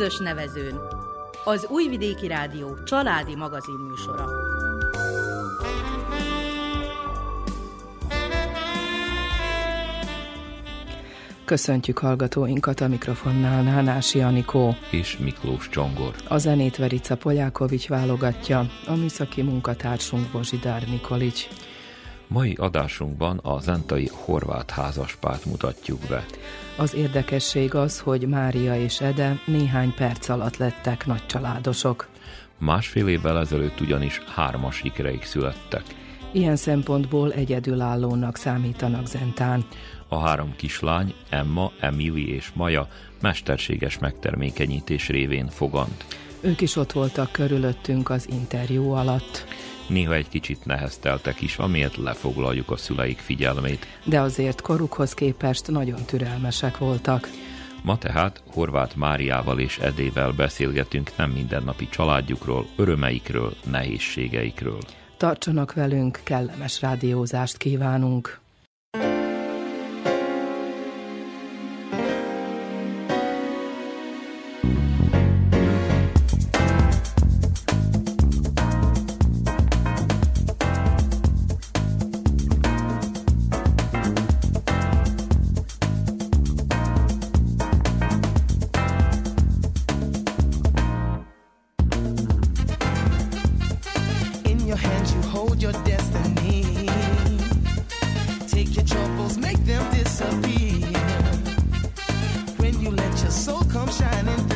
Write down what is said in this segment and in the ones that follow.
közös nevezőn. Az Újvidéki Rádió családi magazinműsora. Köszöntjük hallgatóinkat a mikrofonnál Nánási Anikó és Miklós Csongor. A zenét Verica Polyákovics válogatja, a műszaki munkatársunk Bozsidár Nikolics. Mai adásunkban a zentai horvát házaspárt mutatjuk be. Az érdekesség az, hogy Mária és Ede néhány perc alatt lettek nagy családosok. Másfél évvel ezelőtt ugyanis hármas ikereik születtek. Ilyen szempontból egyedülállónak számítanak Zentán. A három kislány, Emma, Emily és Maja mesterséges megtermékenyítés révén fogant. Ők is ott voltak körülöttünk az interjú alatt. Néha egy kicsit nehezteltek is, amiért lefoglaljuk a szüleik figyelmét. De azért korukhoz képest nagyon türelmesek voltak. Ma tehát Horváth Máriával és Edével beszélgetünk nem mindennapi családjukról, örömeikről, nehézségeikről. Tartsanak velünk, kellemes rádiózást kívánunk! you hold your destiny. Take your troubles, make them disappear. When you let your soul come shining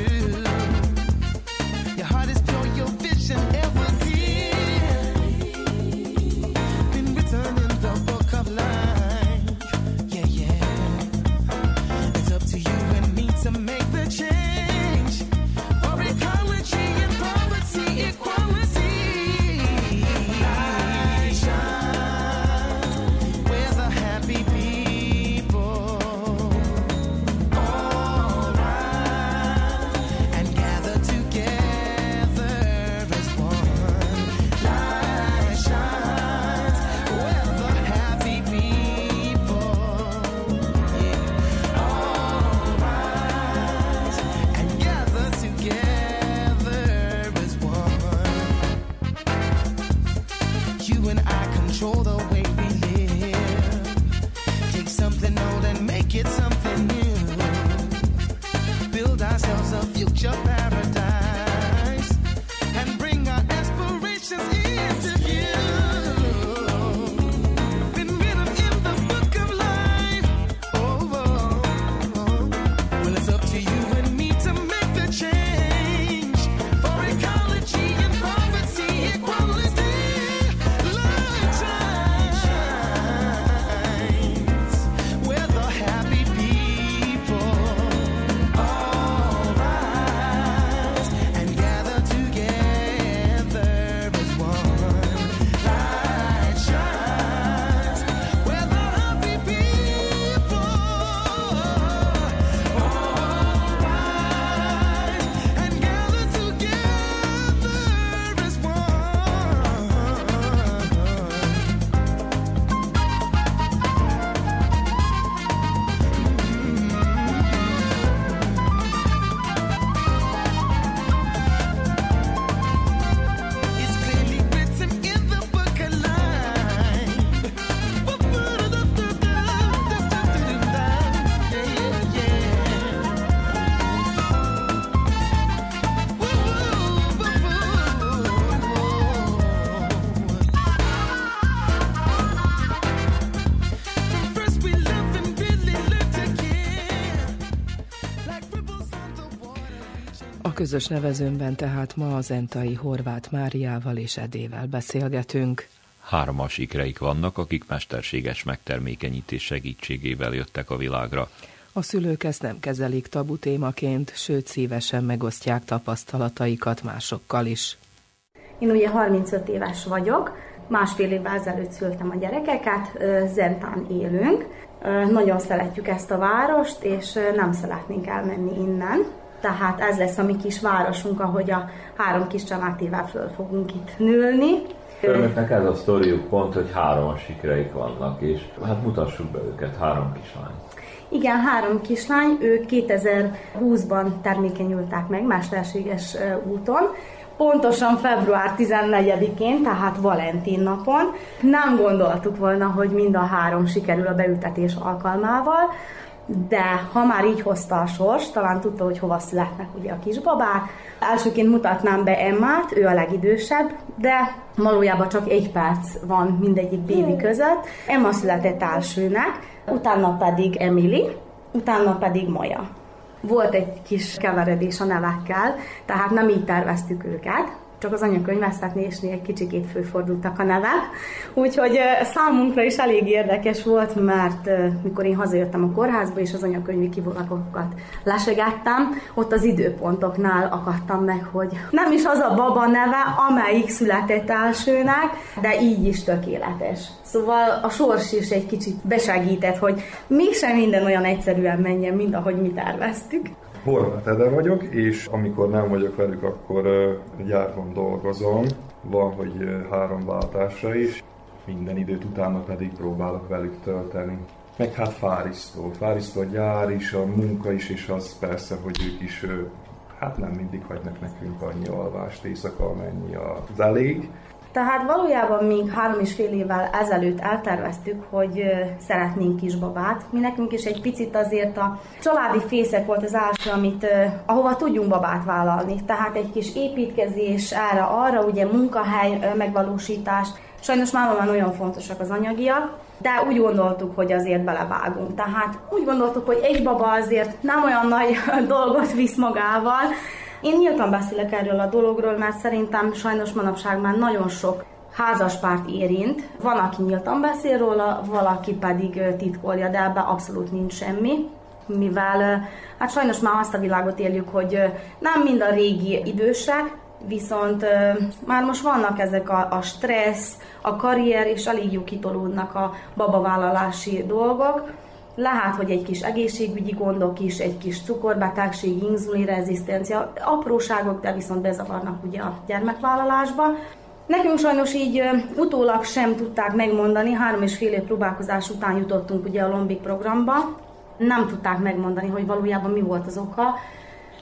közös nevezőnben tehát ma az entai Horváth Máriával és Edével beszélgetünk. Hármas ikreik vannak, akik mesterséges megtermékenyítés segítségével jöttek a világra. A szülők ezt nem kezelik tabu témaként, sőt szívesen megosztják tapasztalataikat másokkal is. Én ugye 35 éves vagyok, másfél évvel ezelőtt szültem a gyerekeket, Zentán élünk. Nagyon szeretjük ezt a várost, és nem szeretnénk elmenni innen tehát ez lesz a mi kis városunk, ahogy a három kis csalátével föl fogunk itt nőni. Önöknek ez a sztoriuk pont, hogy három sikereik vannak, és hát mutassuk be őket, három kislány. Igen, három kislány, ők 2020-ban termékenyültek meg mesterséges úton, pontosan február 14-én, tehát Valentin napon. Nem gondoltuk volna, hogy mind a három sikerül a beültetés alkalmával, de ha már így hozta a sors, talán tudta, hogy hova születnek ugye a kisbabák. Elsőként mutatnám be Emmát, ő a legidősebb, de valójában csak egy perc van mindegyik bébi között. Emma született elsőnek, utána pedig Emily, utána pedig Maja. Volt egy kis keveredés a nevekkel, tehát nem így terveztük őket, csak az anyakönyvesztetésnél egy kicsikét főfordultak a nevek. Úgyhogy számunkra is elég érdekes volt, mert mikor én hazajöttem a kórházba, és az anyakönyvi kivonakokat lesegettem, ott az időpontoknál akadtam meg, hogy nem is az a baba neve, amelyik született elsőnek, de így is tökéletes. Szóval a sors is egy kicsit besegített, hogy mégsem minden olyan egyszerűen menjen, mint ahogy mi terveztük. Horváth Ede vagyok, és amikor nem vagyok velük, akkor gyárban dolgozom. Van, hogy három váltásra is, minden időt utána pedig próbálok velük tölteni. Meg hát fárisztó. Fárisztó a gyár is, a munka is, és az persze, hogy ők is hát nem mindig hagynak nekünk annyi alvást éjszaka, amennyi az elég. Tehát valójában még három és fél évvel ezelőtt elterveztük, hogy szeretnénk kisbabát. Mi nekünk is egy picit azért a családi fészek volt az első, amit, ahova tudjunk babát vállalni. Tehát egy kis építkezés erre, arra, ugye munkahely megvalósítás. Sajnos már nagyon fontosak az anyagiak, de úgy gondoltuk, hogy azért belevágunk. Tehát úgy gondoltuk, hogy egy baba azért nem olyan nagy dolgot visz magával, én nyíltan beszélek erről a dologról, mert szerintem sajnos manapság már nagyon sok házaspárt érint. Van, aki nyíltan beszél róla, valaki pedig titkolja, de ebben abszolút nincs semmi mivel hát sajnos már azt a világot éljük, hogy nem mind a régi idősek, viszont már most vannak ezek a, a stressz, a karrier, és alig jó kitolódnak a babavállalási dolgok. Lehet, hogy egy kis egészségügyi gondok is, egy kis cukorbetegség, inzulinrezisztencia, apróságok, de viszont bezavarnak ugye a gyermekvállalásba. Nekünk sajnos így utólag sem tudták megmondani, három és fél év próbálkozás után jutottunk ugye a Lombik programba, nem tudták megmondani, hogy valójában mi volt az oka.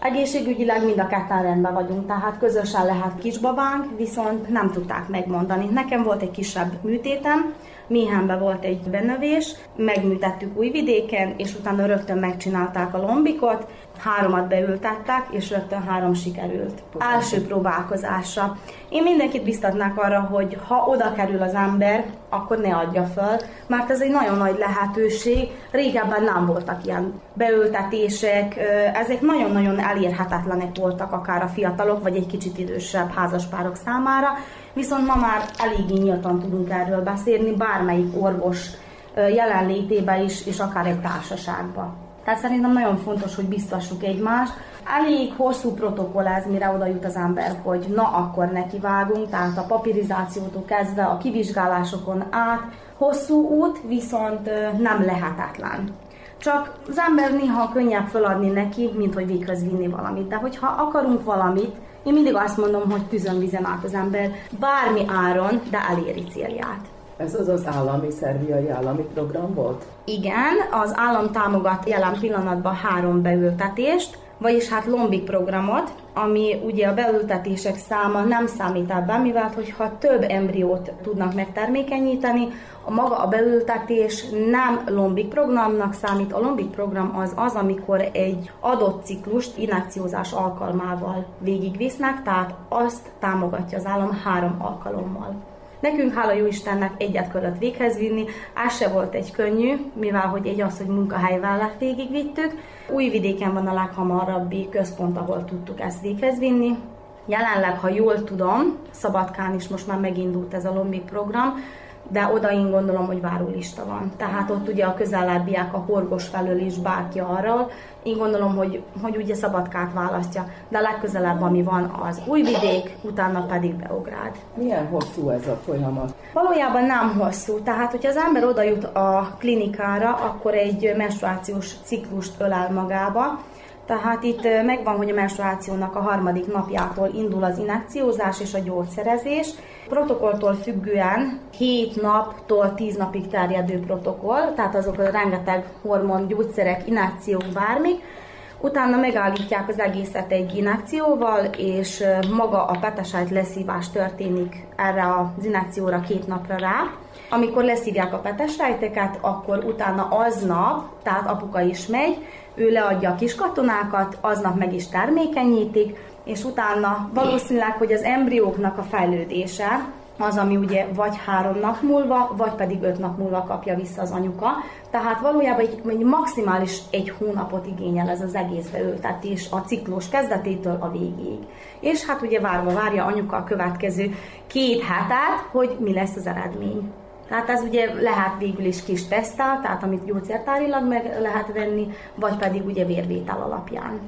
Egészségügyileg mind a ketten rendben vagyunk, tehát közösen lehet kisbabánk, viszont nem tudták megmondani. Nekem volt egy kisebb műtétem, Méhánban volt egy benövés, megműtettük Újvidéken, és utána rögtön megcsinálták a lombikot, háromat beültettek, és rögtön három sikerült. Első próbálkozásra. Én mindenkit biztatnák arra, hogy ha oda kerül az ember, akkor ne adja föl, mert ez egy nagyon nagy lehetőség. Régebben nem voltak ilyen beültetések, ezek nagyon-nagyon elérhetetlenek voltak akár a fiatalok, vagy egy kicsit idősebb házaspárok számára, viszont ma már eléggé nyíltan tudunk erről beszélni, bármelyik orvos jelenlétében is, és akár egy társaságban. Tehát szerintem nagyon fontos, hogy biztassuk egymást. Elég hosszú protokoll ez, mire oda jut az ember, hogy na akkor nekivágunk, tehát a papirizációtól kezdve a kivizsgálásokon át. Hosszú út, viszont nem lehetetlen. Csak az ember néha könnyebb feladni neki, mint hogy véghez vinni valamit. De hogyha akarunk valamit, én mindig azt mondom, hogy tűzön vizen át az ember, bármi áron, de eléri célját. Ez az az állami szerbiai állami program volt? Igen, az állam támogat jelen pillanatban három beültetést, vagyis hát lombik programot, ami ugye a beültetések száma nem számít ebben, mivel hogyha több embriót tudnak megtermékenyíteni, a maga a beültetés nem lombik programnak számít. A lombik program az az, amikor egy adott ciklust inakciózás alkalmával végigvisznek, tehát azt támogatja az állam három alkalommal. Nekünk, hála jó Istennek, egyet kellett véghez vinni, az se volt egy könnyű, mivel hogy egy az, hogy munkahely mellett végigvittük. Új vidéken van a leghamarabbi központ, ahol tudtuk ezt véghez vinni. Jelenleg, ha jól tudom, Szabadkán is most már megindult ez a Lombik program, de oda én gondolom, hogy várólista van. Tehát ott ugye a közelebbiek, a horgos felől is bárki arról. Én gondolom, hogy, hogy ugye Szabadkát választja, de a legközelebb, ami van, az Újvidék, utána pedig Beográd. Milyen hosszú ez a folyamat? Valójában nem hosszú. Tehát, hogyha az ember oda jut a klinikára, akkor egy menstruációs ciklust ölel magába, Tehát itt megvan, hogy a menstruációnak a harmadik napjától indul az inekciózás és a gyógyszerezés. Protokolltól függően 7 naptól 10 napig terjedő protokoll, tehát azok a rengeteg hormon, gyógyszerek, inekciók, bármik, Utána megállítják az egészet egy inekcióval, és maga a petesájt leszívás történik erre az inekcióra két napra rá. Amikor leszívják a petesrejteket, akkor utána aznap, tehát apuka is megy, ő leadja a kis katonákat, aznap meg is termékenyítik, és utána valószínűleg, hogy az embrióknak a fejlődése az, ami ugye vagy három nap múlva, vagy pedig öt nap múlva kapja vissza az anyuka. Tehát valójában egy, egy maximális egy hónapot igényel ez az egész beültetés a ciklus kezdetétől a végéig. És hát ugye várva várja anyuka a következő két hetet, hogy mi lesz az eredmény. Tehát ez ugye lehet végül is kis tesztel, tehát amit gyógyszertárilag meg lehet venni, vagy pedig ugye vérvétel alapján.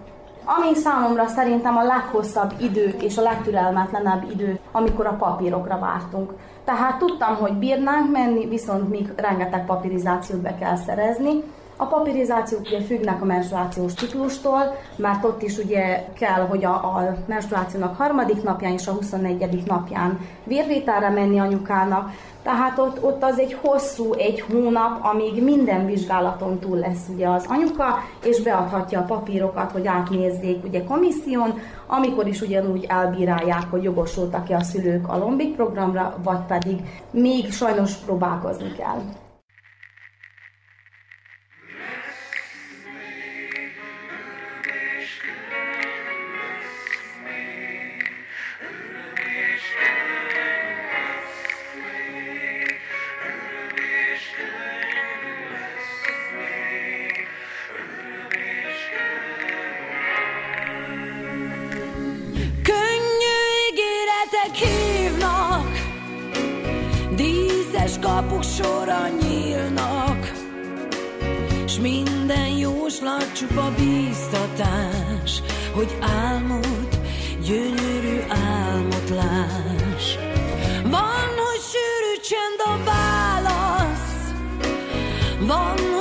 Ami számomra szerintem a leghosszabb idő és a legtürelmetlenebb idő, amikor a papírokra vártunk. Tehát tudtam, hogy bírnánk menni, viszont még rengeteg papirizációt be kell szerezni. A papirizációk ugye függnek a menstruációs ciklustól, mert ott is ugye kell, hogy a, a menstruációnak harmadik napján és a 24. napján vérvételre menni anyukának, tehát ott, ott az egy hosszú, egy hónap, amíg minden vizsgálaton túl lesz ugye az anyuka, és beadhatja a papírokat, hogy átnézzék ugye komisszión, amikor is ugyanúgy elbírálják, hogy jogosultak-e a szülők a Lombik programra, vagy pedig még sajnos próbálkozni kell. Kapuk sorra nyílnak, S minden jóslat csupa bíztatás, Hogy álmod, gyönyörű álmot láss. Van, hogy sűrű csend a válasz, Van,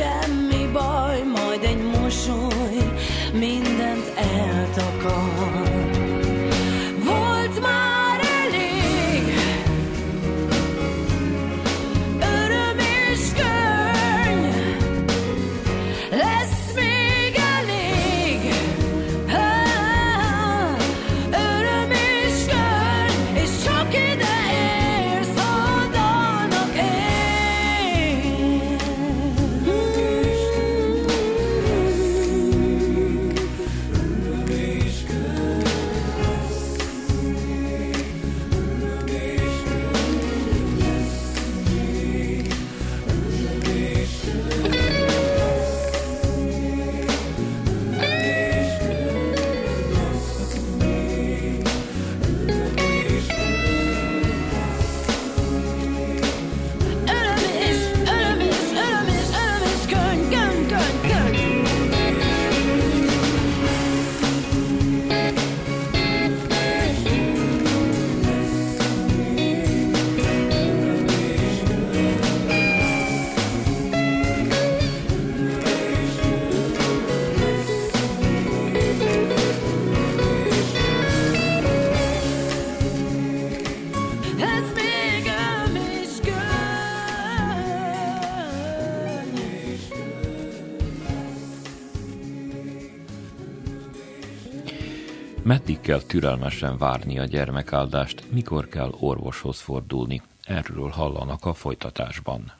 sincs kell türelmesen várni a gyermekáldást, mikor kell orvoshoz fordulni? Erről hallanak a folytatásban.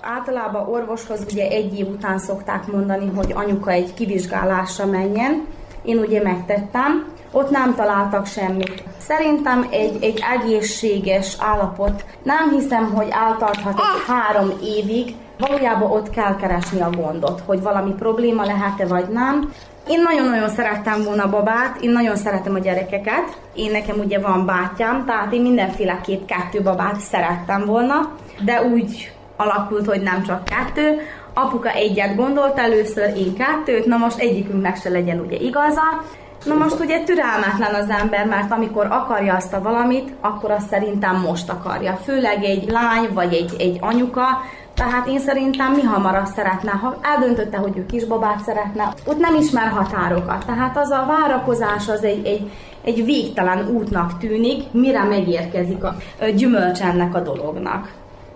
Általában orvoshoz ugye egy év után szokták mondani, hogy anyuka egy kivizsgálásra menjen. Én ugye megtettem, ott nem találtak semmit. Szerintem egy, egy egészséges állapot, nem hiszem, hogy eltarthat egy három évig, valójában ott kell keresni a gondot, hogy valami probléma lehet-e vagy nem. Én nagyon-nagyon szerettem volna babát, én nagyon szeretem a gyerekeket. Én nekem ugye van bátyám, tehát én mindenféleképp kettő babát szerettem volna, de úgy alakult, hogy nem csak kettő. Apuka egyet gondolt először, én kettőt, na most egyikünknek se legyen ugye igaza. Na most ugye türelmetlen az ember, mert amikor akarja azt a valamit, akkor azt szerintem most akarja. Főleg egy lány vagy egy, egy anyuka, tehát én szerintem mi hamarabb szeretne, ha eldöntötte, hogy ő kisbabát szeretne, ott nem ismer határokat. Tehát az a várakozás az egy, egy, egy végtelen útnak tűnik, mire megérkezik a gyümölcs ennek a dolognak.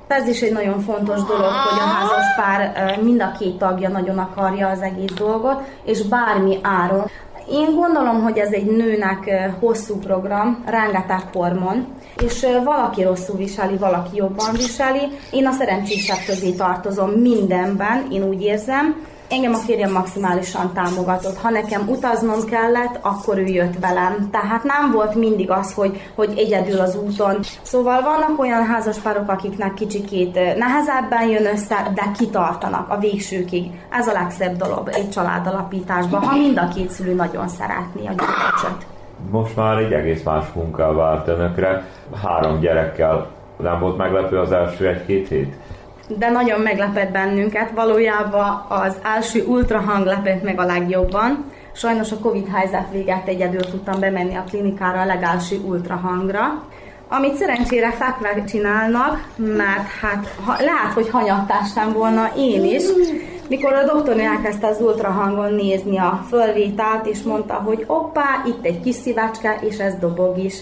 Ez is egy nagyon fontos dolog, hogy a házas pár mind a két tagja nagyon akarja az egész dolgot, és bármi áron. Én gondolom, hogy ez egy nőnek hosszú program, rengeteg hormon, és valaki rosszul viseli, valaki jobban viseli. Én a szerencsések közé tartozom mindenben, én úgy érzem, Engem a férjem maximálisan támogatott. Ha nekem utaznom kellett, akkor ő jött velem. Tehát nem volt mindig az, hogy, hogy egyedül az úton. Szóval vannak olyan házaspárok, akiknek kicsikét nehezebben jön össze, de kitartanak a végsőkig. Ez a legszebb dolog egy családalapításban, ha mind a két szülő nagyon szeretné a gyermecsöt. Most már egy egész más munká várt önökre. Három gyerekkel nem volt meglepő az első egy-két hét? de nagyon meglepett bennünket. Valójában az első ultrahang lepett meg a legjobban. Sajnos a Covid helyzet véget egyedül tudtam bemenni a klinikára a legelső ultrahangra, amit szerencsére fekve csinálnak, mert hát ha, lehet, hogy hanyattástam volna én is, mikor a doktornő elkezdte az ultrahangon nézni a fölvételt, és mondta, hogy oppá, itt egy kis szívácska, és ez dobog is.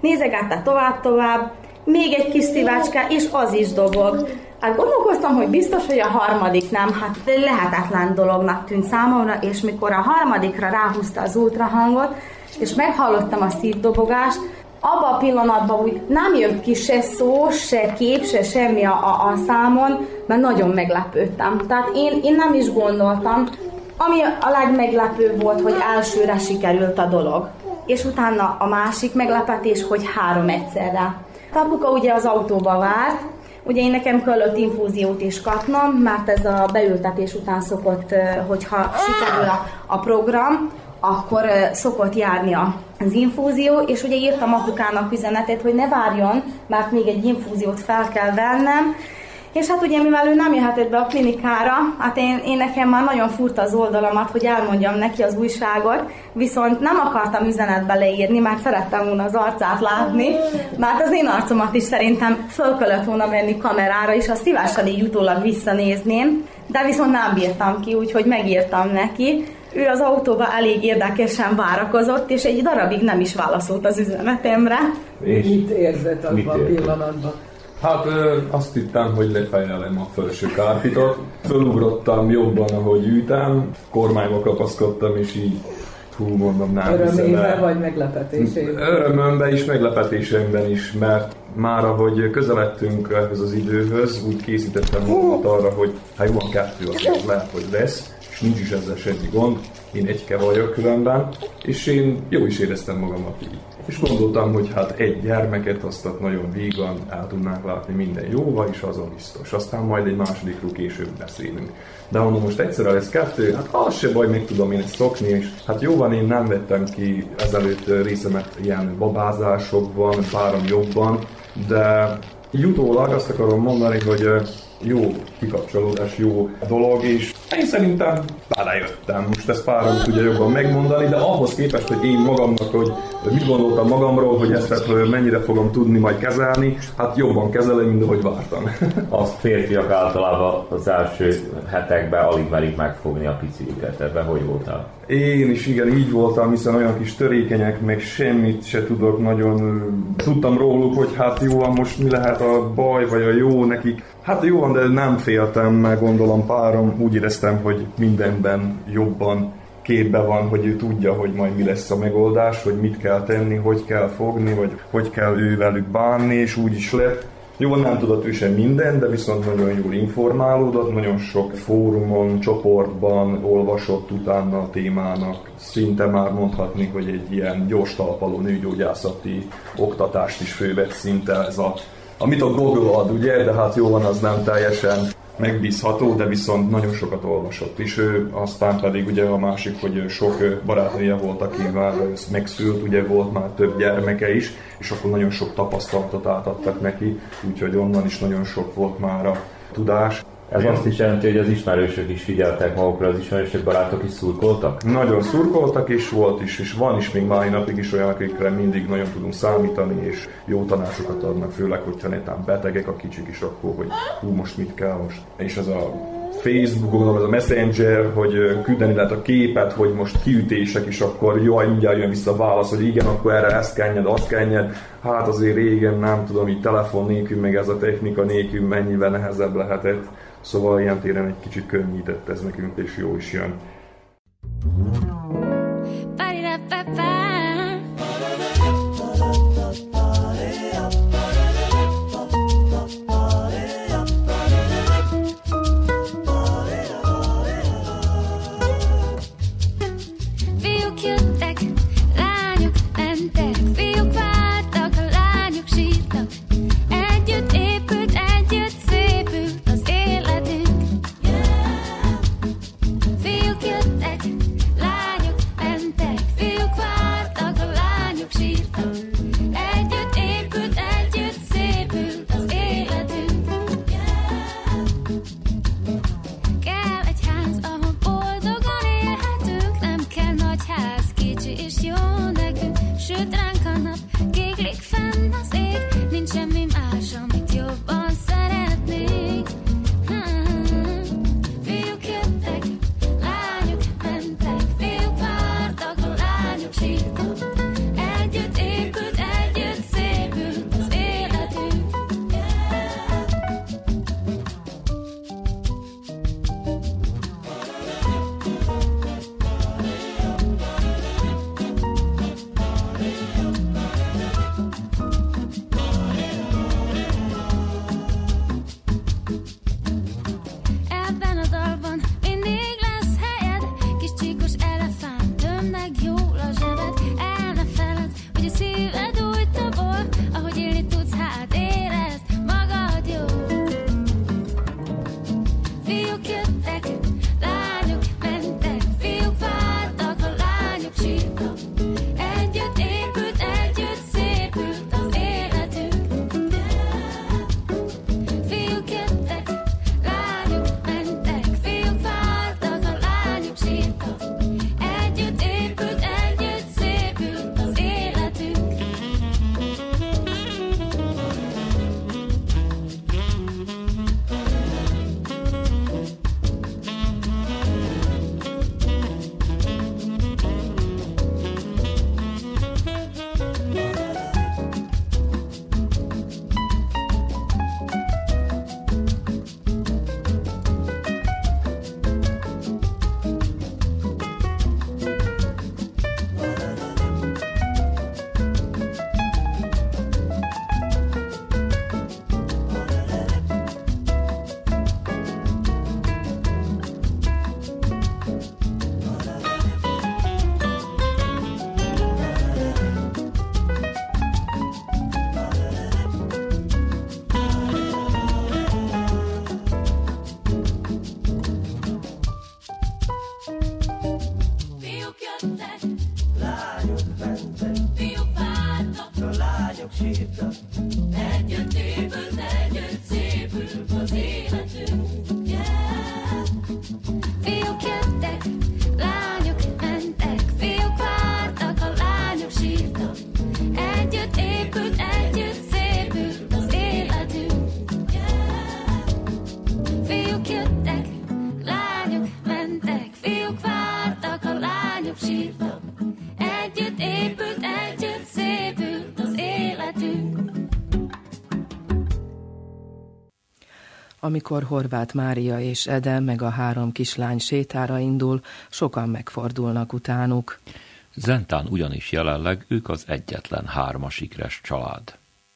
Nézegette tovább-tovább, még egy kis szívácska, és az is dobog. Hát gondolkoztam, hogy biztos, hogy a harmadik nem, hát lehetetlen dolognak tűnt számomra, és mikor a harmadikra ráhúzta az ultrahangot, és meghallottam a szívdobogást, abban a pillanatban úgy nem jött ki se szó, se kép, se semmi a, a, a számon, mert nagyon meglepődtem. Tehát én, én nem is gondoltam. Ami a legmeglepőbb volt, hogy elsőre sikerült a dolog. És utána a másik meglepetés, hogy három egyszerre. Apuka ugye az autóba várt, Ugye én nekem kellett infúziót is kapnom, mert ez a beültetés után szokott, hogyha sikerül a, a program, akkor szokott járni az infúzió, és ugye írtam apukának üzenetet, hogy ne várjon, mert még egy infúziót fel kell vennem, és hát ugye, mivel ő nem jöhetett be a klinikára, hát én, én nekem már nagyon furta az oldalamat, hogy elmondjam neki az újságot, viszont nem akartam üzenetbe leírni, mert szerettem volna az arcát látni, mert az én arcomat is szerintem föl kellett volna venni kamerára, és azt szívesen így utólag visszanézném, de viszont nem bírtam ki, úgyhogy megírtam neki, ő az autóba elég érdekesen várakozott, és egy darabig nem is válaszolt az üzenetemre. És mit érzett abban a pillanatban? Hát ö, azt hittem, hogy lefejelem a felső kárpitot. Fölugrottam jobban, ahogy ültem, kormányba kapaszkodtam, és így hú, mondom, nem Örömével vagy meglepetésében? Örömömben is, meglepetésemben is, mert már ahogy közeledtünk ehhez az időhöz, úgy készítettem magamat arra, hogy hát jó, kettő az lehet, hogy lesz, és nincs is ezzel semmi gond, én egyke vagyok különben, és én jó is éreztem magamat így és gondoltam, hogy hát egy gyermeket azt nagyon vígan el tudnánk látni minden jóval, és azon biztos. Aztán majd egy másodikról később beszélünk. De mondom, most egyszerre lesz kettő, hát az se baj, meg tudom én ezt szokni, és hát jó van, én nem vettem ki ezelőtt részemet ilyen babázásokban, párom jobban, de jutólag azt akarom mondani, hogy jó kikapcsolódás, jó dolog, és én szerintem belejöttem. Most ezt párom tudja jobban megmondani, de ahhoz képest, hogy én magamnak, hogy mit gondoltam magamról, hogy ezt mennyire fogom tudni majd kezelni, hát jobban kezelem, mint ahogy vártam. Az férfiak általában az első hetekben alig merik megfogni a piciket. Ebben hogy voltál? Én is igen, így voltam, hiszen olyan kis törékenyek, meg semmit se tudok nagyon... Tudtam róluk, hogy hát jó, most mi lehet a baj, vagy a jó nekik. Hát jó, de nem féltem, meg gondolom párom, úgy éreztem, hogy mindenben jobban képbe van, hogy ő tudja, hogy majd mi lesz a megoldás, hogy mit kell tenni, hogy kell fogni, vagy hogy kell ő velük bánni, és úgy is lett. Jól nem tudott ő sem minden, de viszont nagyon jól informálódott, nagyon sok fórumon, csoportban olvasott utána a témának. Szinte már mondhatni, hogy egy ilyen gyors talpaló nőgyógyászati oktatást is fővett szinte ez a amit a Google ad, ugye, de hát jó van, az nem teljesen megbízható, de viszont nagyon sokat olvasott is. Ő aztán pedig ugye a másik, hogy sok barátnője volt, akivel megszült, ugye volt már több gyermeke is, és akkor nagyon sok tapasztalatot átadtak neki, úgyhogy onnan is nagyon sok volt már a tudás. Ez azt is jelenti, hogy az ismerősök is figyeltek magukra, az ismerősök, barátok is szurkoltak? Nagyon szurkoltak, és volt is, és van is még mai napig is olyan, akikre mindig nagyon tudunk számítani, és jó tanácsokat adnak, főleg, hogyha netán betegek a kicsik is, akkor, hogy hú, most mit kell most. És ez a Facebookon, az a Messenger, hogy küldeni lehet a képet, hogy most kiütések, és akkor jaj, mindjárt jön vissza a válasz, hogy igen, akkor erre ezt kenjed, azt kenjed. Hát azért régen nem tudom, így telefon nélkül, meg ez a technika nélkül mennyivel nehezebb lehetett. Szóval ilyen téren egy kicsit könnyített ez nekünk, és jó is jön. Amikor Horváth Mária és Ede meg a három kislány sétára indul, sokan megfordulnak utánuk. Zentán ugyanis jelenleg ők az egyetlen hármasikres család.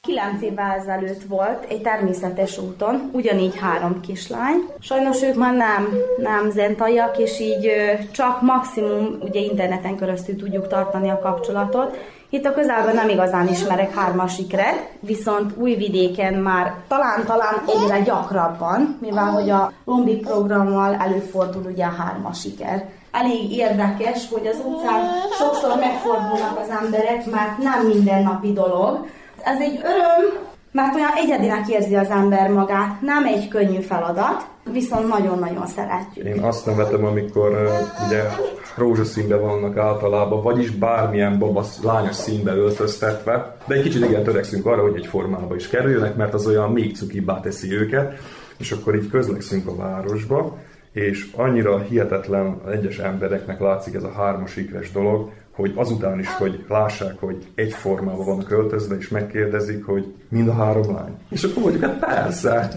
Kilenc évvel ezelőtt volt egy természetes úton, ugyanígy három kislány. Sajnos ők már nem, nem zentaiak, és így csak maximum ugye interneten keresztül tudjuk tartani a kapcsolatot. Itt a közelben nem igazán ismerek hármasikret, viszont új vidéken már talán-talán egyre gyakrabban, mivel hogy a Lombi programmal előfordul ugye a hármasiker. Elég érdekes, hogy az utcán sokszor megfordulnak az emberek, mert nem mindennapi dolog. Ez egy öröm, mert olyan egyedinek érzi az ember magát, nem egy könnyű feladat, viszont nagyon-nagyon szeretjük. Én azt nevetem, amikor uh, ugye rózsaszínbe vannak általában, vagyis bármilyen babasz, lányos színbe öltöztetve, de egy kicsit igen törekszünk arra, hogy egy formába is kerüljenek, mert az olyan még cukibbá teszi őket, és akkor így közlekszünk a városba, és annyira hihetetlen egyes embereknek látszik ez a hármas ikres dolog, hogy azután is, hogy lássák, hogy egy formában vannak költözve, és megkérdezik, hogy mind a három lány. És akkor mondjuk, hát persze,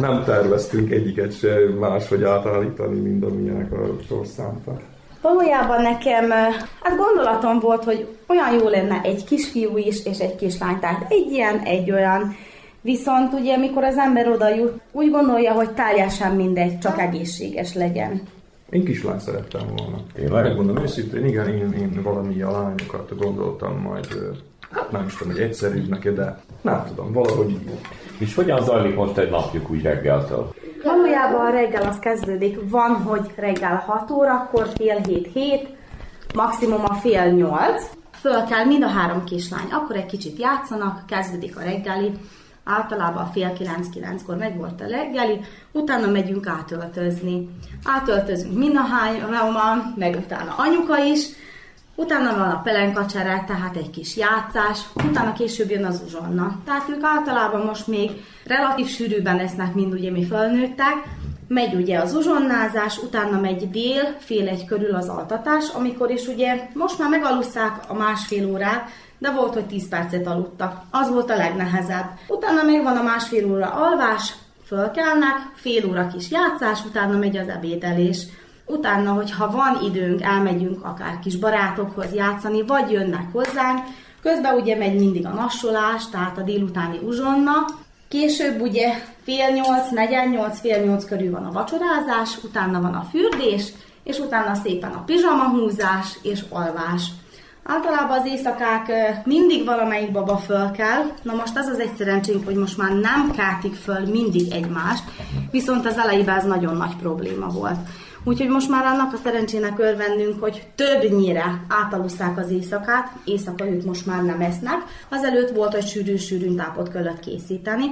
nem terveztünk egyiket se máshogy átállítani, mint amilyenek a sorszámtak. Valójában nekem, hát gondolatom volt, hogy olyan jó lenne egy kisfiú is, és egy kislány, tehát egy ilyen, egy olyan. Viszont ugye, amikor az ember oda jut, úgy gondolja, hogy teljesen mindegy, csak egészséges legyen. Én kislány szerettem volna. Én megmondom őszintén, igen, én, én valami a lányokat gondoltam majd, hát nem is tudom, hogy egyszerűbbnek, de nem tudom, valahogy így. És hogyan zajlik most egy napjuk úgy reggeltől? Valójában a reggel az kezdődik, van, hogy reggel 6 órakor, fél hét, hét, maximum a fél nyolc. Föl kell mind a három kislány, akkor egy kicsit játszanak, kezdődik a reggeli, általában fél kilenc-kilenckor meg volt a reggeli, utána megyünk átöltözni. Átöltözünk mind a hányan, meg utána anyuka is, utána van a pelenkacsere, tehát egy kis játszás, utána később jön az uzsonna. Tehát ők általában most még relatív sűrűben lesznek, mint ugye mi fölnőttek, megy ugye az uzsonnázás, utána megy dél, fél egy körül az altatás, amikor is ugye most már megalusszák a másfél órát, de volt, hogy 10 percet aludtak. Az volt a legnehezebb. Utána még van a másfél óra alvás, fölkelnek, fél óra kis játszás, utána megy az ebédelés. Utána, hogyha van időnk, elmegyünk akár kis barátokhoz játszani, vagy jönnek hozzánk. Közben ugye megy mindig a nassolás, tehát a délutáni uzsonna. Később ugye fél nyolc, negyed nyolc, fél nyolc körül van a vacsorázás, utána van a fürdés, és utána szépen a pizsamahúzás és alvás. Általában az éjszakák mindig valamelyik baba föl kell, na most az az egy szerencsénk, hogy most már nem kátik föl mindig egymást, viszont az elejében ez nagyon nagy probléma volt. Úgyhogy most már annak a szerencsének örvendünk, hogy többnyire átalusszák az éjszakát, éjszaka ők most már nem esznek. Azelőtt volt, hogy sűrű-sűrűn tápot kellett készíteni.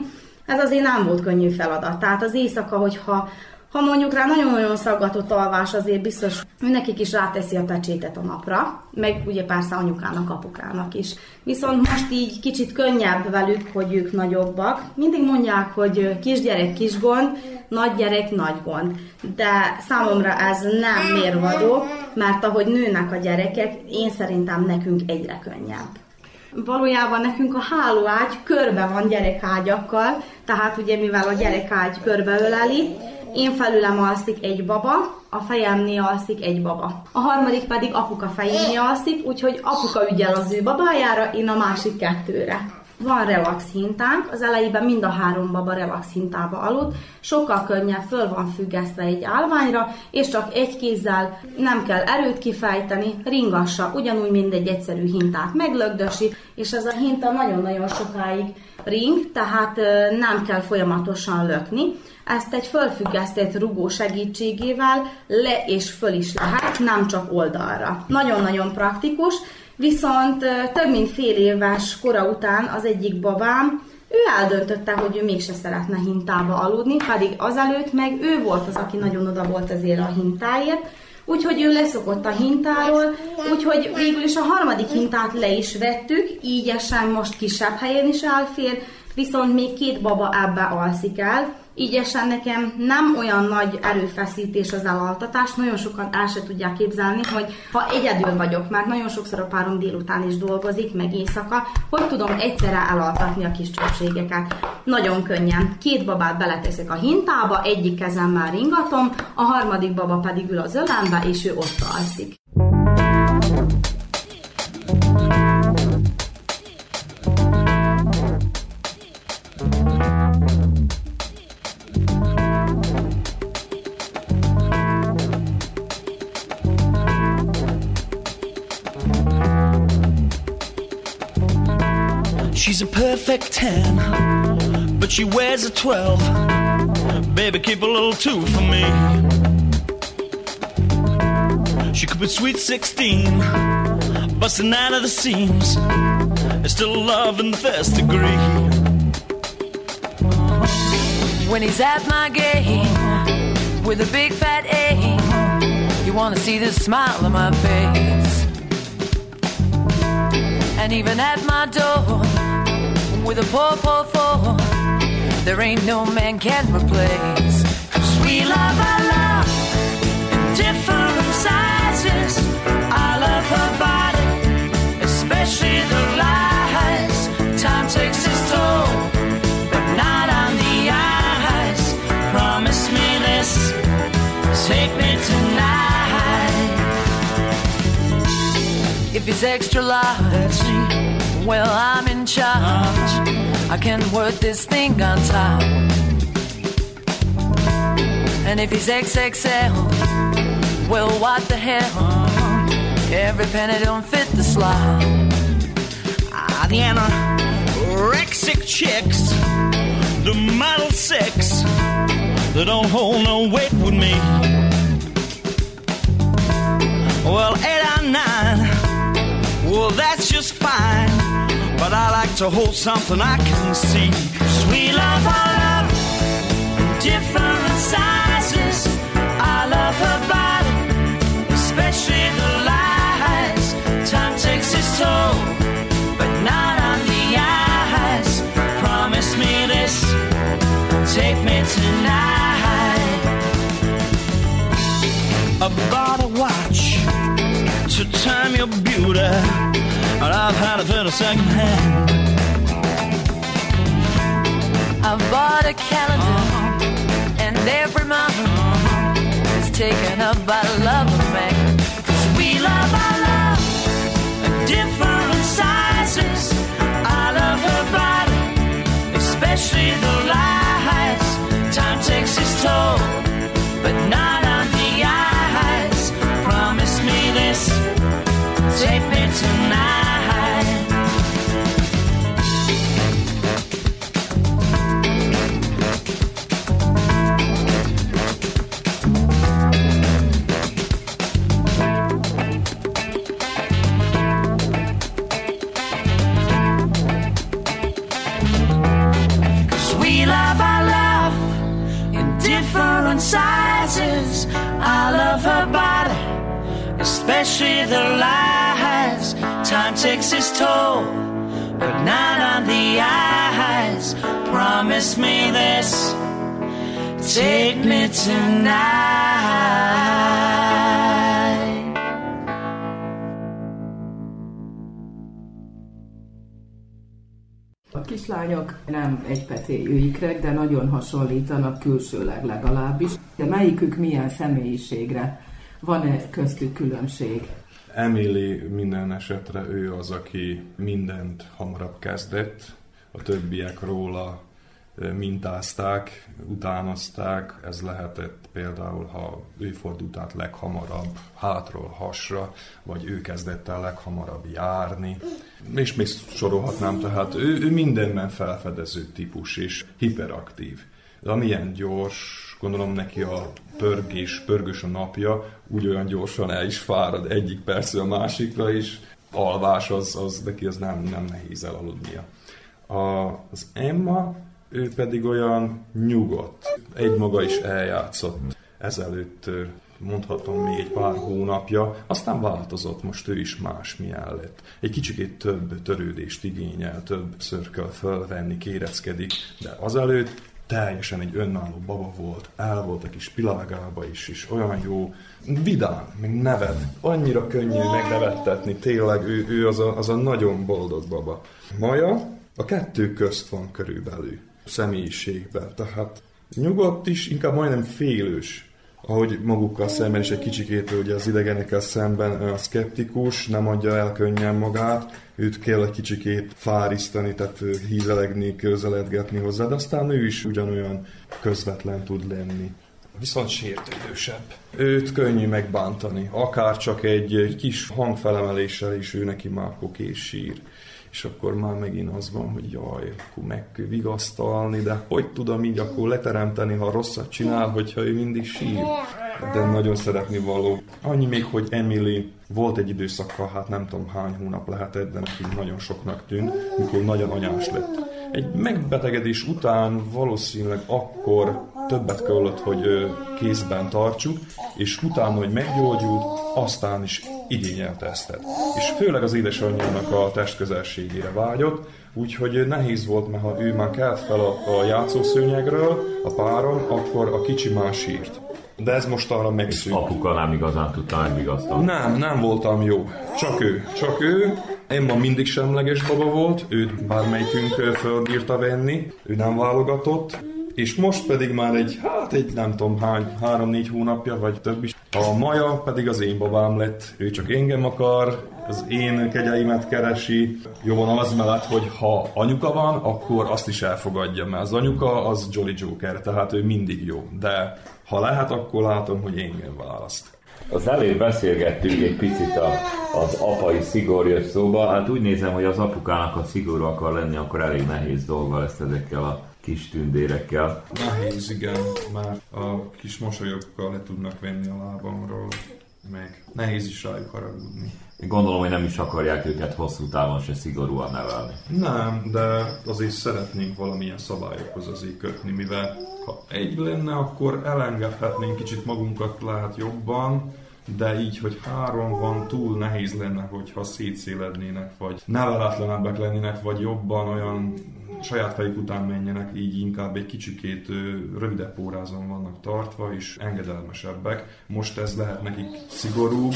Ez azért nem volt könnyű feladat. Tehát az éjszaka, hogyha ha mondjuk rá nagyon-nagyon szaggatott alvás, azért biztos, nekik is ráteszi a pecsétet a napra, meg ugye persze anyukának, apukának is. Viszont most így kicsit könnyebb velük, hogy ők nagyobbak. Mindig mondják, hogy kisgyerek kis gond, nagy gyerek nagy gond. De számomra ez nem mérvadó, mert ahogy nőnek a gyerekek, én szerintem nekünk egyre könnyebb. Valójában nekünk a hálóágy körbe van gyerekágyakkal, tehát ugye mivel a gyerekágy körbeöleli, én felülem alszik egy baba, a fejemnél alszik egy baba. A harmadik pedig apuka fejénél alszik, úgyhogy apuka ügyel az ő babájára, én a másik kettőre. Van relax hintánk, az elejében mind a három baba relax hintába aludt, sokkal könnyebb föl van függesztve egy állványra, és csak egy kézzel nem kell erőt kifejteni, ringassa, ugyanúgy mint egy egyszerű hintát meglögdösi, és ez a hinta nagyon-nagyon sokáig ring, tehát nem kell folyamatosan lökni. Ezt egy fölfüggesztett rugó segítségével le és föl is lehet, nem csak oldalra. Nagyon-nagyon praktikus, viszont több mint fél éves kora után az egyik babám ő eldöntötte, hogy ő mégse szeretne hintába aludni, pedig azelőtt meg ő volt az, aki nagyon oda volt azért a hintáért, úgyhogy ő leszokott a hintáról, úgyhogy végül is a harmadik hintát le is vettük, így most kisebb helyen is elfér, viszont még két baba ebbe alszik el, így esen nekem nem olyan nagy erőfeszítés az elaltatás, nagyon sokan el se tudják képzelni, hogy ha egyedül vagyok, mert nagyon sokszor a párom délután is dolgozik, meg éjszaka, hogy tudom egyszerre elaltatni a kis csöpségeket. Nagyon könnyen. Két babát beleteszek a hintába, egyik kezemmel ringatom, a harmadik baba pedig ül az ölembe, és ő ott alszik. She's a perfect 10, but she wears a 12. Baby, keep a little two for me. She could be sweet 16, busting out of the seams. There's still love in the first degree. When he's at my game with a big fat A, you wanna see the smile on my face. And even at my door with a poor, poor four, there ain't no man can replace. Cause we love our love in different sizes. I love her body, especially the lies. Time takes its toll, but not on the eyes. Promise me this, take me tonight. If it's extra large, well, I'm in charge. I can work this thing on top. And if he's XXL, well, what the hell? Every penny don't fit the slot. Ah, the anorexic chicks, the model six, they don't hold no weight with me. Well, eight or nine, well, that's just fine. But I like to hold something I can see. Sweet love, I love different sizes. I love her body, especially the lies. Time takes its toll, but not on the eyes. Promise me this, take me tonight. I bought a watch to time your beauty, and I've had a second hand. I bought a calendar, uh-huh. and every month uh-huh, is taken up by love of man. 'Cause we love our love in different sizes. I love her body, especially the kislányok nem egypetéjű ikrek, de nagyon hasonlítanak külsőleg legalábbis. De melyikük milyen személyiségre? Van-e köztük különbség? Emily minden esetre ő az, aki mindent hamarabb kezdett, a többiek róla mintázták, utánozták, ez lehetett például, ha ő fordult át leghamarabb hátról hasra, vagy ő kezdett el leghamarabb járni, és még sorolhatnám, tehát ő, ő mindenben felfedező típus és hiperaktív. De amilyen gyors, gondolom neki a pörgés, pörgős a napja, úgy olyan gyorsan el is fárad egyik percről a másikra is, alvás az, az neki az nem, nem nehéz elaludnia. A, az Emma, ő pedig olyan nyugodt, egy maga is eljátszott ezelőtt mondhatom még egy pár hónapja, aztán változott, most ő is más milyen lett. Egy kicsikét több törődést igényel, több kell fölvenni, kéreckedik, de azelőtt teljesen egy önálló baba volt, el volt a kis világába is, és olyan jó, vidám, meg nevet, annyira könnyű megnevettetni, tényleg ő, ő az, a, az a nagyon boldog baba. Maja a kettő közt van körülbelül személyiségben, tehát nyugodt is, inkább majdnem félős ahogy magukkal szemben is egy kicsikét ugye az idegenekkel szemben a szkeptikus, nem adja el könnyen magát, őt kell egy kicsikét fárisztani, tehát hízelegni, közeledgetni hozzá, de aztán ő is ugyanolyan közvetlen tud lenni. Viszont sértődősebb. Őt könnyű megbántani, akár csak egy, egy kis hangfelemeléssel is ő neki már és sír és akkor már megint az van, hogy jaj, akkor meg kell vigasztalni, de hogy tudom így akkor leteremteni, ha rosszat csinál, hogyha ő mindig sír. De nagyon szeretni való. Annyi még, hogy Emily volt egy időszaka, hát nem tudom hány hónap lehetett, de neki nagyon soknak tűnt, mikor nagyon anyás lett. Egy megbetegedés után valószínűleg akkor többet kellett, hogy kézben tartsuk, és utána, hogy meggyógyult, aztán is igényelte ezt. És főleg az édesanyjának a testközelségére vágyott, úgyhogy nehéz volt, mert ha ő már kelt fel a, a játszószőnyegről, a párom, akkor a kicsi már sírt. De ez most arra megszűnt. Apuka nem igazán tudta megvigasztalni. Nem, nem voltam jó. Csak ő. Csak ő. Emma mindig semleges baba volt, őt bármelyikünk fölbírta venni, ő nem válogatott, és most pedig már egy, hát egy nem tudom hány, három-négy hónapja, vagy több is. A Maja pedig az én babám lett, ő csak engem akar, az én kegyeimet keresi. Jó van az mellett, hogy ha anyuka van, akkor azt is elfogadja, mert az anyuka az Jolly Joker, tehát ő mindig jó. De ha lehet, akkor látom, hogy engem választ. Az előbb beszélgettünk egy picit a, az apai szigor jött szóba. Hát úgy nézem, hogy az apukának, ha szigorú akar lenni, akkor elég nehéz dolga lesz ezekkel a kis tündérekkel. Nehéz, igen, már a kis mosolyokkal le tudnak venni a lábamról, meg nehéz is rájuk haragudni. Én gondolom, hogy nem is akarják őket hosszú távon se szigorúan nevelni. Nem, de azért szeretnénk valamilyen szabályokhoz azért kötni, mivel ha egy lenne, akkor elengedhetnénk kicsit magunkat lehet jobban, de így, hogy három van, túl nehéz lenne, hogyha szétszélednének, vagy neveletlenebbek lennének, vagy jobban olyan saját fejük után menjenek, így inkább egy kicsikét rövidebb pórázon vannak tartva, és engedelmesebbek. Most ez lehet nekik szigorúbb,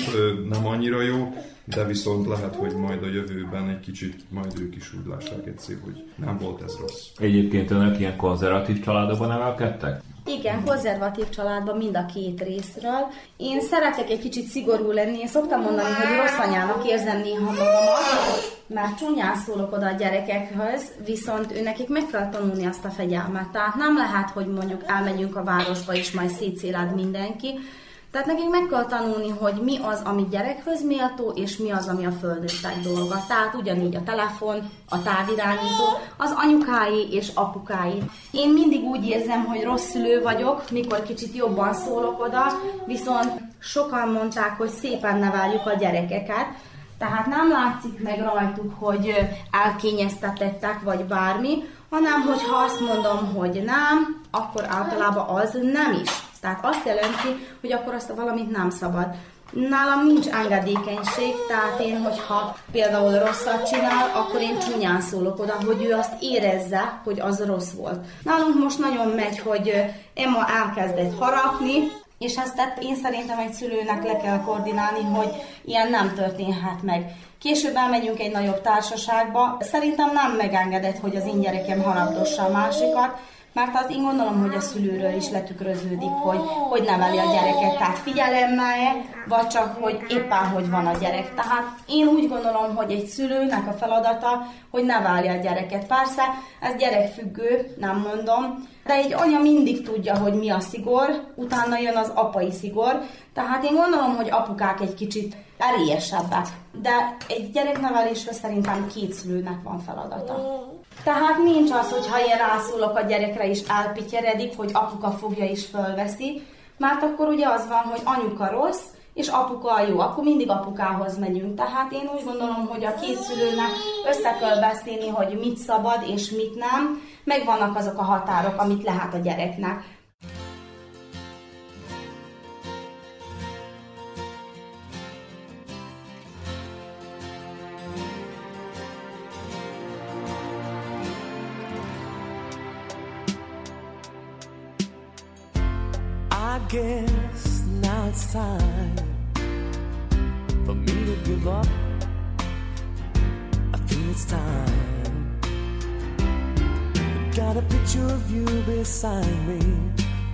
nem annyira jó, de viszont lehet, hogy majd a jövőben egy kicsit majd ők is úgy lássák egyszer, hogy nem volt ez rossz. Egyébként önök ilyen konzervatív családokban nevelkedtek? Igen, konzervatív családban mind a két részről. Én szeretek egy kicsit szigorú lenni, én szoktam mondani, hogy rossz anyának érzem néha magamat, mert csúnyán szólok oda a gyerekekhez, viszont ő nekik meg kell tanulni azt a fegyelmet. Tehát nem lehet, hogy mondjuk elmegyünk a városba, és majd szétszéled mindenki, tehát nekik meg kell tanulni, hogy mi az, ami gyerekhöz méltó, és mi az, ami a földöttek dolga. Tehát ugyanígy a telefon, a távirányító, az anyukái és apukái. Én mindig úgy érzem, hogy rossz szülő vagyok, mikor kicsit jobban szólok oda, viszont sokan mondták, hogy szépen neveljük a gyerekeket, tehát nem látszik meg rajtuk, hogy elkényeztetettek, vagy bármi, hanem hogyha azt mondom, hogy nem, akkor általában az nem is. Tehát azt jelenti, hogy akkor azt a valamit nem szabad. Nálam nincs engedékenység, tehát én, hogyha például rosszat csinál, akkor én csúnyán szólok oda, hogy ő azt érezze, hogy az rossz volt. Nálunk most nagyon megy, hogy Emma elkezdett harapni, és ezt tett, én szerintem egy szülőnek le kell koordinálni, hogy ilyen nem történhet meg. Később elmegyünk egy nagyobb társaságba. Szerintem nem megengedett, hogy az én gyerekem harapdossa a másikat, mert az én gondolom, hogy a szülőről is letükröződik, hogy hogy neveli a gyereket, tehát figyelemmel vagy csak, hogy éppen hogy van a gyerek. Tehát én úgy gondolom, hogy egy szülőnek a feladata, hogy nevelje a gyereket. Persze, ez gyerekfüggő, nem mondom, de egy anya mindig tudja, hogy mi a szigor, utána jön az apai szigor, tehát én gondolom, hogy apukák egy kicsit erélyesebbek, de egy gyereknevelésről szerintem két szülőnek van feladata. Tehát nincs az, hogy ha én rászólok a gyerekre is elpityeredik, hogy apuka fogja is fölveszi, mert akkor ugye az van, hogy anyuka rossz, és apuka jó, akkor mindig apukához megyünk. Tehát én úgy gondolom, hogy a két szülőnek össze kell beszélni, hogy mit szabad és mit nem, meg vannak azok a határok, amit lehet a gyereknek. Guess now it's time for me to give up. I feel it's time. Got a picture of you beside me.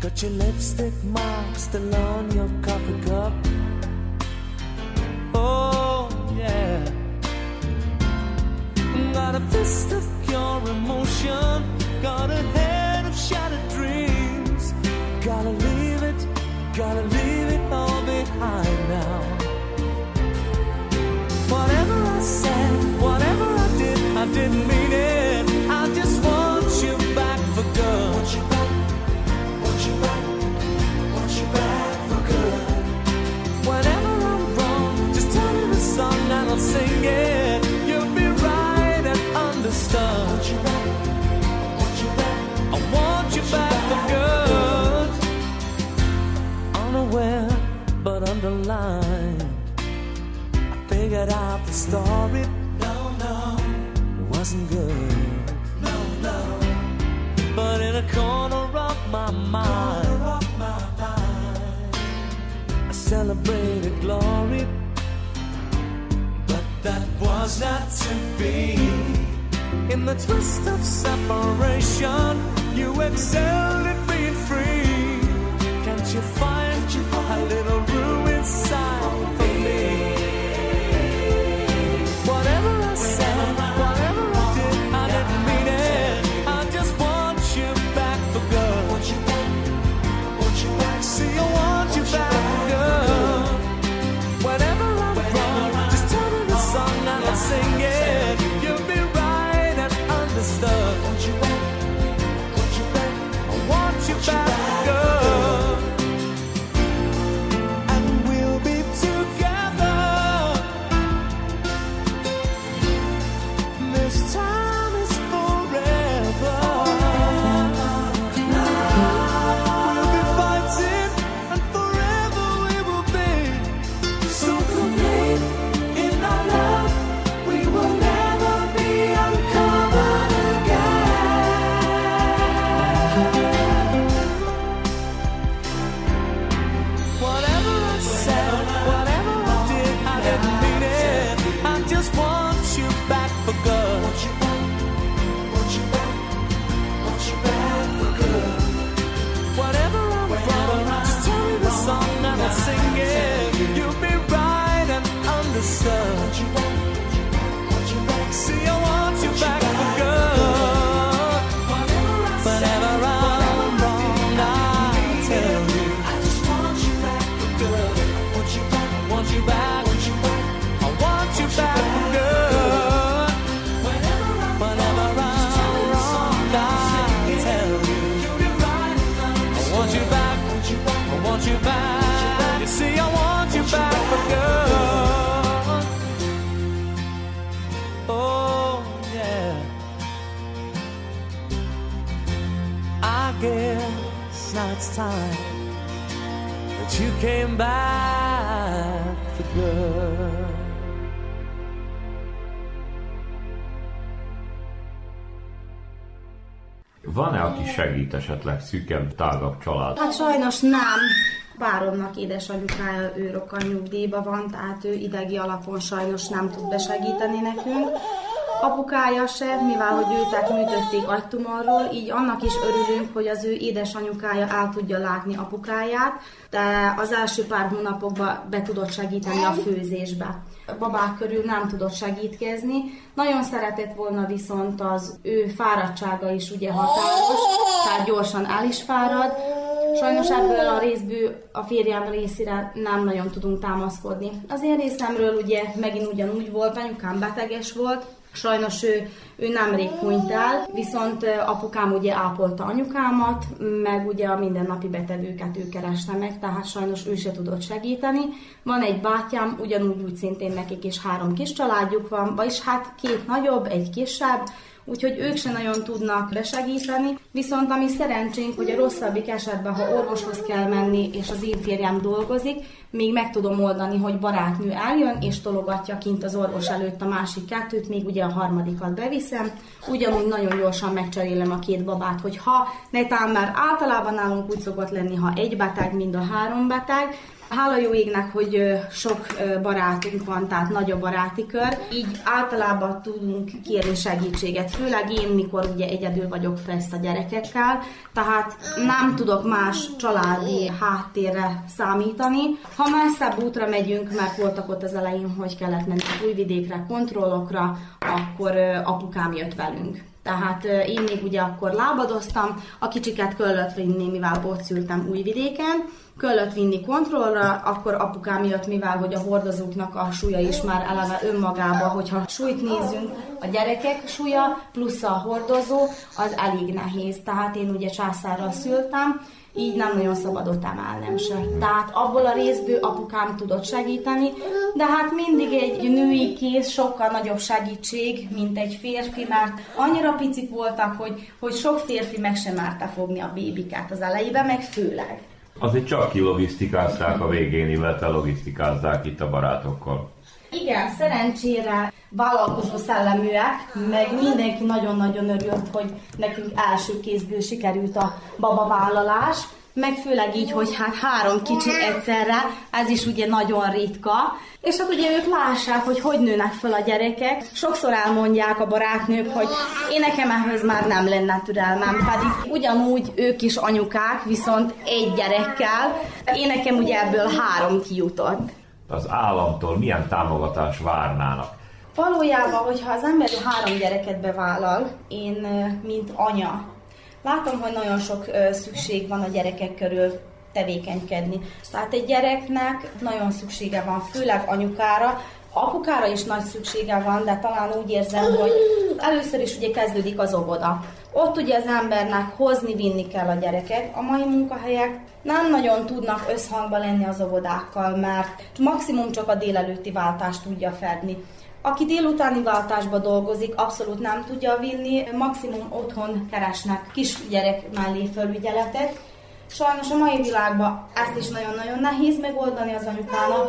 Got your lipstick mark still on your coffee cup. Story. No, no, it wasn't good. No, no. But in a corner of my mind, I celebrated glory. But that was not to be. In the twist of separation, you excelled came back for good. Van-e, aki segít esetleg szűkebb, tágabb család? Hát sajnos nem. Páromnak édesanyukája ő rokkan nyugdíjba van, tehát ő idegi alapon sajnos nem tud besegíteni nekünk. Apukája se, mivel hogy őt műtötték agytumorról, így annak is örülünk, hogy az ő édesanyukája el tudja látni apukáját, de az első pár hónapokban be tudott segíteni a főzésbe. A babák körül nem tudott segítkezni. Nagyon szeretett volna viszont az ő fáradtsága is ugye határos, tehát gyorsan el is fárad. Sajnos ebből a részből a férjem részére nem nagyon tudunk támaszkodni. Az én részemről ugye megint ugyanúgy volt, anyukám beteges volt, Sajnos ő, ő nemrég hunyt el, viszont apukám ugye ápolta anyukámat, meg ugye a mindennapi betevőket ő kereste meg, tehát sajnos ő se tudott segíteni. Van egy bátyám, ugyanúgy úgy szintén nekik is három kis családjuk van, vagyis hát két nagyobb, egy kisebb, úgyhogy ők se nagyon tudnak besegíteni. Viszont ami szerencsénk, hogy a rosszabbik esetben, ha orvoshoz kell menni, és az én férjem dolgozik, még meg tudom oldani, hogy barátnő eljön, és tologatja kint az orvos előtt a másik kettőt, még ugye a harmadikat beviszem. Ugyanúgy nagyon gyorsan megcserélem a két babát, hogy ha netán már általában nálunk úgy szokott lenni, ha egy beteg, mind a három beteg, Hála jó égnek, hogy sok barátunk van, tehát nagy a baráti kör, így általában tudunk kérni segítséget, főleg én, mikor ugye egyedül vagyok freszt a gyerekekkel, tehát nem tudok más családi háttérre számítani. Ha messzebb útra megyünk, mert voltak ott az elején, hogy kellett menni újvidékre, kontrollokra, akkor apukám jött velünk. Tehát én még ugye akkor lábadoztam, a kicsiket kellett vinni, mivel ott szültem újvidéken, kellett vinni kontrollra, akkor apukám jött, mivel hogy a hordozóknak a súlya is már eleve önmagába, hogyha súlyt nézzünk, a gyerekek súlya plusz a hordozó, az elég nehéz. Tehát én ugye császárral szültem, így nem nagyon szabadott emelnem se. Tehát abból a részből apukám tudott segíteni, de hát mindig egy női kéz sokkal nagyobb segítség, mint egy férfi, mert annyira picik voltak, hogy, hogy sok férfi meg sem márta fogni a bébikát az elejében, meg főleg. Azért csak kilogisztikázták a végén, illetve logisztikázzák itt a barátokkal. Igen, szerencsére vállalkozó szelleműek, meg mindenki nagyon-nagyon örült, hogy nekünk első kézből sikerült a babavállalás, meg főleg így, hogy hát három kicsi egyszerre, ez is ugye nagyon ritka, és hát ugye ők lássák, hogy hogy nőnek fel a gyerekek. Sokszor elmondják a barátnők, hogy én nekem ehhez már nem lenne türelmem, pedig ugyanúgy ők is anyukák, viszont egy gyerekkel. Én nekem ugye ebből három kijutott. Az államtól milyen támogatást várnának? Valójában, hogyha az ember három gyereket bevállal, én, mint anya, látom, hogy nagyon sok szükség van a gyerekek körül tevékenykedni. Tehát egy gyereknek nagyon szüksége van, főleg anyukára, apukára is nagy szüksége van, de talán úgy érzem, hogy először is ugye kezdődik az óvoda. Ott ugye az embernek hozni, vinni kell a gyereket. A mai munkahelyek nem nagyon tudnak összhangba lenni az óvodákkal, mert maximum csak a délelőtti váltást tudja fedni. Aki délutáni váltásba dolgozik, abszolút nem tudja vinni, maximum otthon keresnek kisgyerek mellé felügyeletet, Sajnos a mai világban ezt is nagyon-nagyon nehéz megoldani az anyukának,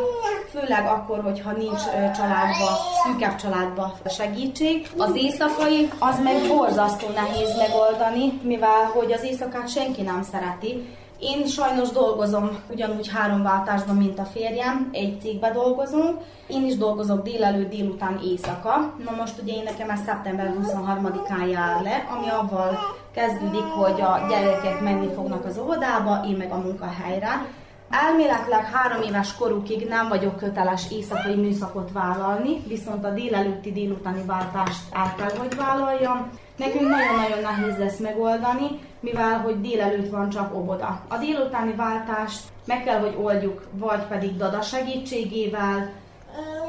főleg akkor, hogyha nincs családba, szűkebb családba segítség. Az éjszakai az meg borzasztó nehéz megoldani, mivel hogy az éjszakát senki nem szereti, én sajnos dolgozom ugyanúgy három váltásban, mint a férjem, egy cégbe dolgozunk. Én is dolgozok délelőtt, délután, éjszaka. Na most ugye én nekem ez szeptember 23-án jár le, ami avval kezdődik, hogy a gyerekek menni fognak az óvodába, én meg a munkahelyre. Elméletileg három éves korukig nem vagyok köteles éjszakai műszakot vállalni, viszont a délelőtti délutáni váltást el kell, hogy vállaljam. Nekünk nagyon-nagyon nehéz lesz megoldani, mivel hogy délelőtt van csak oboda. A délutáni váltást meg kell, hogy oldjuk, vagy pedig Dada segítségével,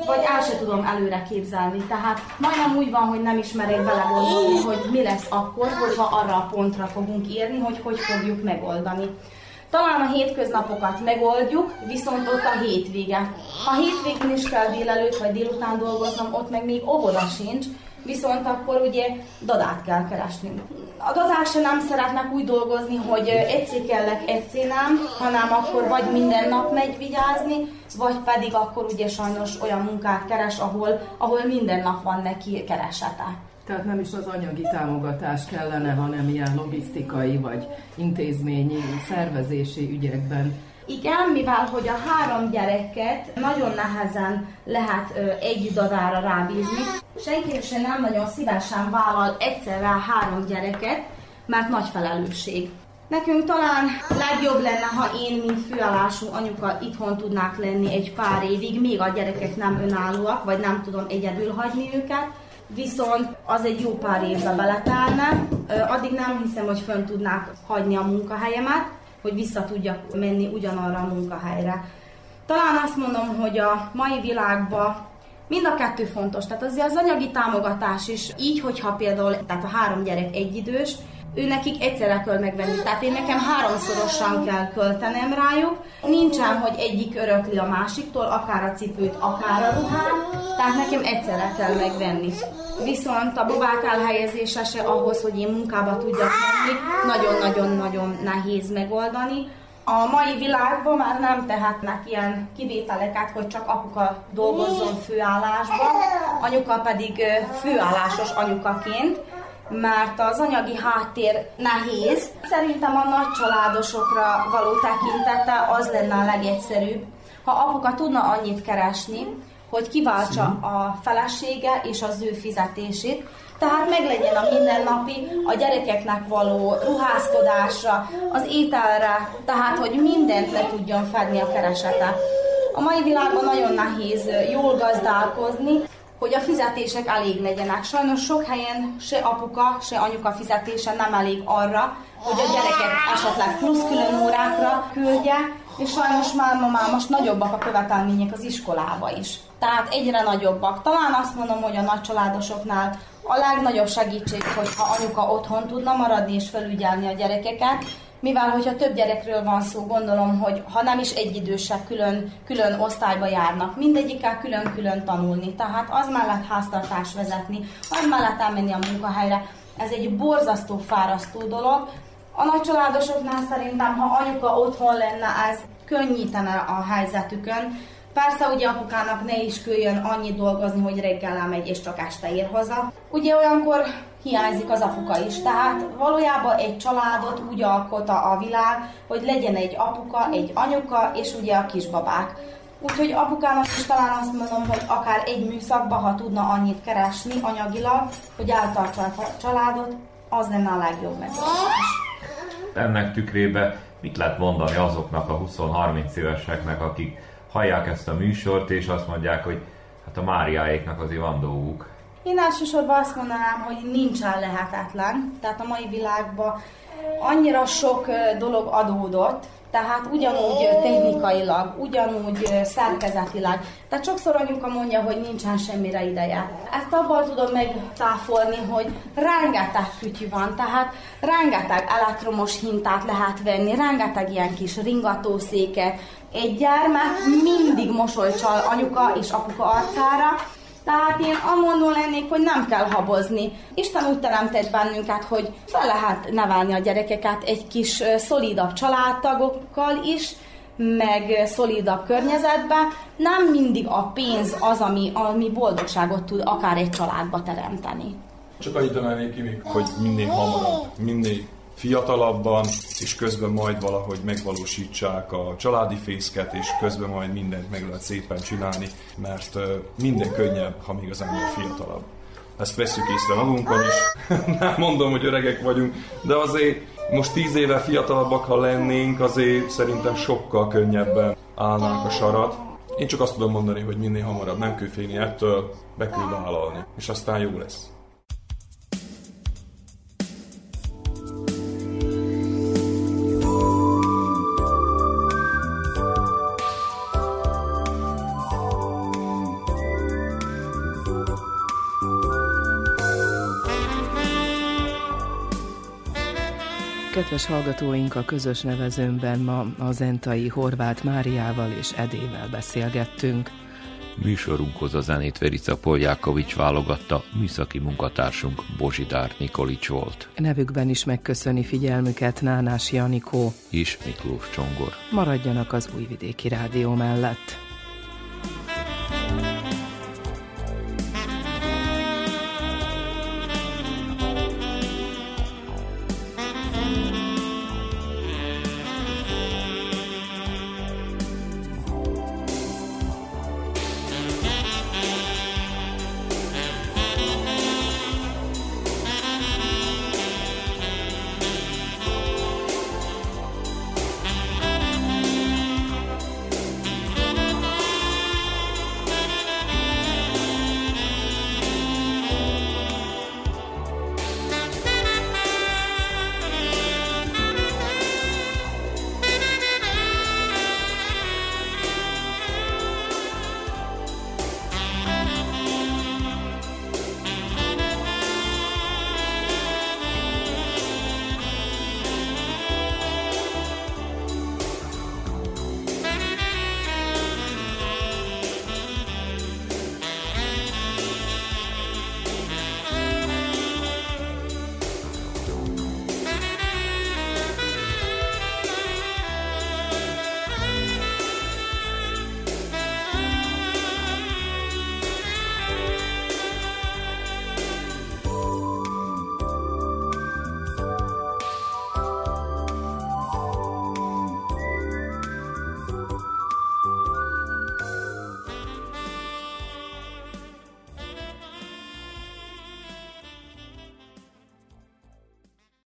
vagy el se tudom előre képzelni. Tehát majdnem úgy van, hogy nem ismerek belegondolni, hogy mi lesz akkor, hogyha arra a pontra fogunk érni, hogy hogy fogjuk megoldani. Talán a hétköznapokat megoldjuk, viszont ott a hétvége. Ha hétvégén is kell délelőtt vagy délután dolgoznom, ott meg még óvoda sincs, viszont akkor ugye dadát kell keresni. A dadás nem szeretnek úgy dolgozni, hogy egyszer kellek, egyszer nem, hanem akkor vagy minden nap megy vigyázni, vagy pedig akkor ugye sajnos olyan munkát keres, ahol, ahol minden nap van neki keresete. Tehát nem is az anyagi támogatás kellene, hanem ilyen logisztikai vagy intézményi, szervezési ügyekben igen, mivel hogy a három gyereket nagyon nehezen lehet ö, egy dadára rábízni. Senki sem nem nagyon szívesen vállal egyszerre három gyereket, mert nagy felelősség. Nekünk talán legjobb lenne, ha én, mint főállású anyuka itthon tudnák lenni egy pár évig, még a gyerekek nem önállóak, vagy nem tudom egyedül hagyni őket, viszont az egy jó pár évbe beletálna. Addig nem hiszem, hogy fönn tudnák hagyni a munkahelyemet, hogy vissza tudjak menni ugyanarra a munkahelyre. Talán azt mondom, hogy a mai világban mind a kettő fontos. Tehát azért az anyagi támogatás is így, hogyha például tehát a három gyerek egyidős, ő nekik egyszerre kell megvenni. Tehát én nekem háromszorosan kell költenem rájuk. Nincsen, hogy egyik örökli a másiktól, akár a cipőt, akár a ruhát, tehát nekem egyszerre kell megvenni. Viszont a babák elhelyezése se ahhoz, hogy én munkába tudjak menni, nagyon-nagyon-nagyon nehéz megoldani. A mai világban már nem tehetnek ilyen kivételeket, hogy csak apuka dolgozzon főállásban, anyuka pedig főállásos anyukaként, mert az anyagi háttér nehéz. Szerintem a nagy családosokra való tekintete az lenne a legegyszerűbb, ha apuka tudna annyit keresni, hogy kiváltsa a felesége és az ő fizetését, tehát meglegyen a mindennapi, a gyerekeknek való ruházkodásra, az ételre, tehát hogy mindent le tudjon fedni a keresete. A mai világban nagyon nehéz jól gazdálkozni, hogy a fizetések elég legyenek. Sajnos sok helyen se apuka, se anyuka fizetése nem elég arra, hogy a gyereket esetleg plusz külön órákra küldje, és sajnos már ma már most nagyobbak a követelmények az iskolába is. Tehát egyre nagyobbak. Talán azt mondom, hogy a nagycsaládosoknál a legnagyobb segítség, hogyha anyuka otthon tudna maradni és felügyelni a gyerekeket, mivel hogyha több gyerekről van szó, gondolom, hogy ha nem is egyidősek, külön, külön osztályba járnak, mindegyikkel külön-külön tanulni. Tehát az mellett háztartás vezetni, az mellett elmenni a munkahelyre, ez egy borzasztó, fárasztó dolog. A nagycsaládosoknál szerintem, ha anyuka otthon lenne, ez könnyítene a helyzetükön, Persze ugye apukának ne is küljön annyit dolgozni, hogy reggel elmegy és csak este ér haza. Ugye olyankor hiányzik az apuka is, tehát valójában egy családot úgy alkota a világ, hogy legyen egy apuka, egy anyuka és ugye a kisbabák. Úgyhogy apukának is talán azt mondom, hogy akár egy műszakba, ha tudna annyit keresni anyagilag, hogy eltartsa a családot, az lenne a legjobb megoldás. Ennek tükrébe mit lehet mondani azoknak a 20-30 éveseknek, akik hallják ezt a műsort, és azt mondják, hogy hát a Máriáéknak azért van dolguk. Én elsősorban azt mondanám, hogy nincsen lehetetlen. Tehát a mai világban annyira sok dolog adódott, tehát ugyanúgy technikailag, ugyanúgy szerkezetileg. Tehát sokszor anyuka mondja, hogy nincsen semmire ideje. Ezt abban tudom megcáfolni, hogy rengeteg kütyű van, tehát rengeteg elektromos hintát lehet venni, rengeteg ilyen kis ringatószéket, egy gyermek mindig mosolycsal anyuka és apuka arcára, tehát én amondó lennék, hogy nem kell habozni. Isten úgy teremtett bennünket, hogy fel lehet nevelni a gyerekeket egy kis szolidabb családtagokkal is, meg szolidabb környezetbe. Nem mindig a pénz az, ami, ami boldogságot tud akár egy családba teremteni. Csak annyit emelnék ki még, hogy minél hamarabb, minél fiatalabban, és közben majd valahogy megvalósítsák a családi fészket, és közben majd mindent meg lehet szépen csinálni, mert minden könnyebb, ha még az ember fiatalabb. Ezt veszük észre magunkon is. Nem mondom, hogy öregek vagyunk, de azért most tíz éve fiatalabbak, ha lennénk, azért szerintem sokkal könnyebben állnánk a sarat. Én csak azt tudom mondani, hogy minél hamarabb nem kell félni ettől, be kell vállalni, és aztán jó lesz. Kedves hallgatóink, a közös nevezőmben ma a zentai Horváth Máriával és Edével beszélgettünk. Műsorunkhoz a zenét Verica Poljákovics válogatta, műszaki munkatársunk Bozsidár Nikolics volt. Nevükben is megköszöni figyelmüket Nánás Janikó és Miklós Csongor. Maradjanak az Újvidéki Rádió mellett.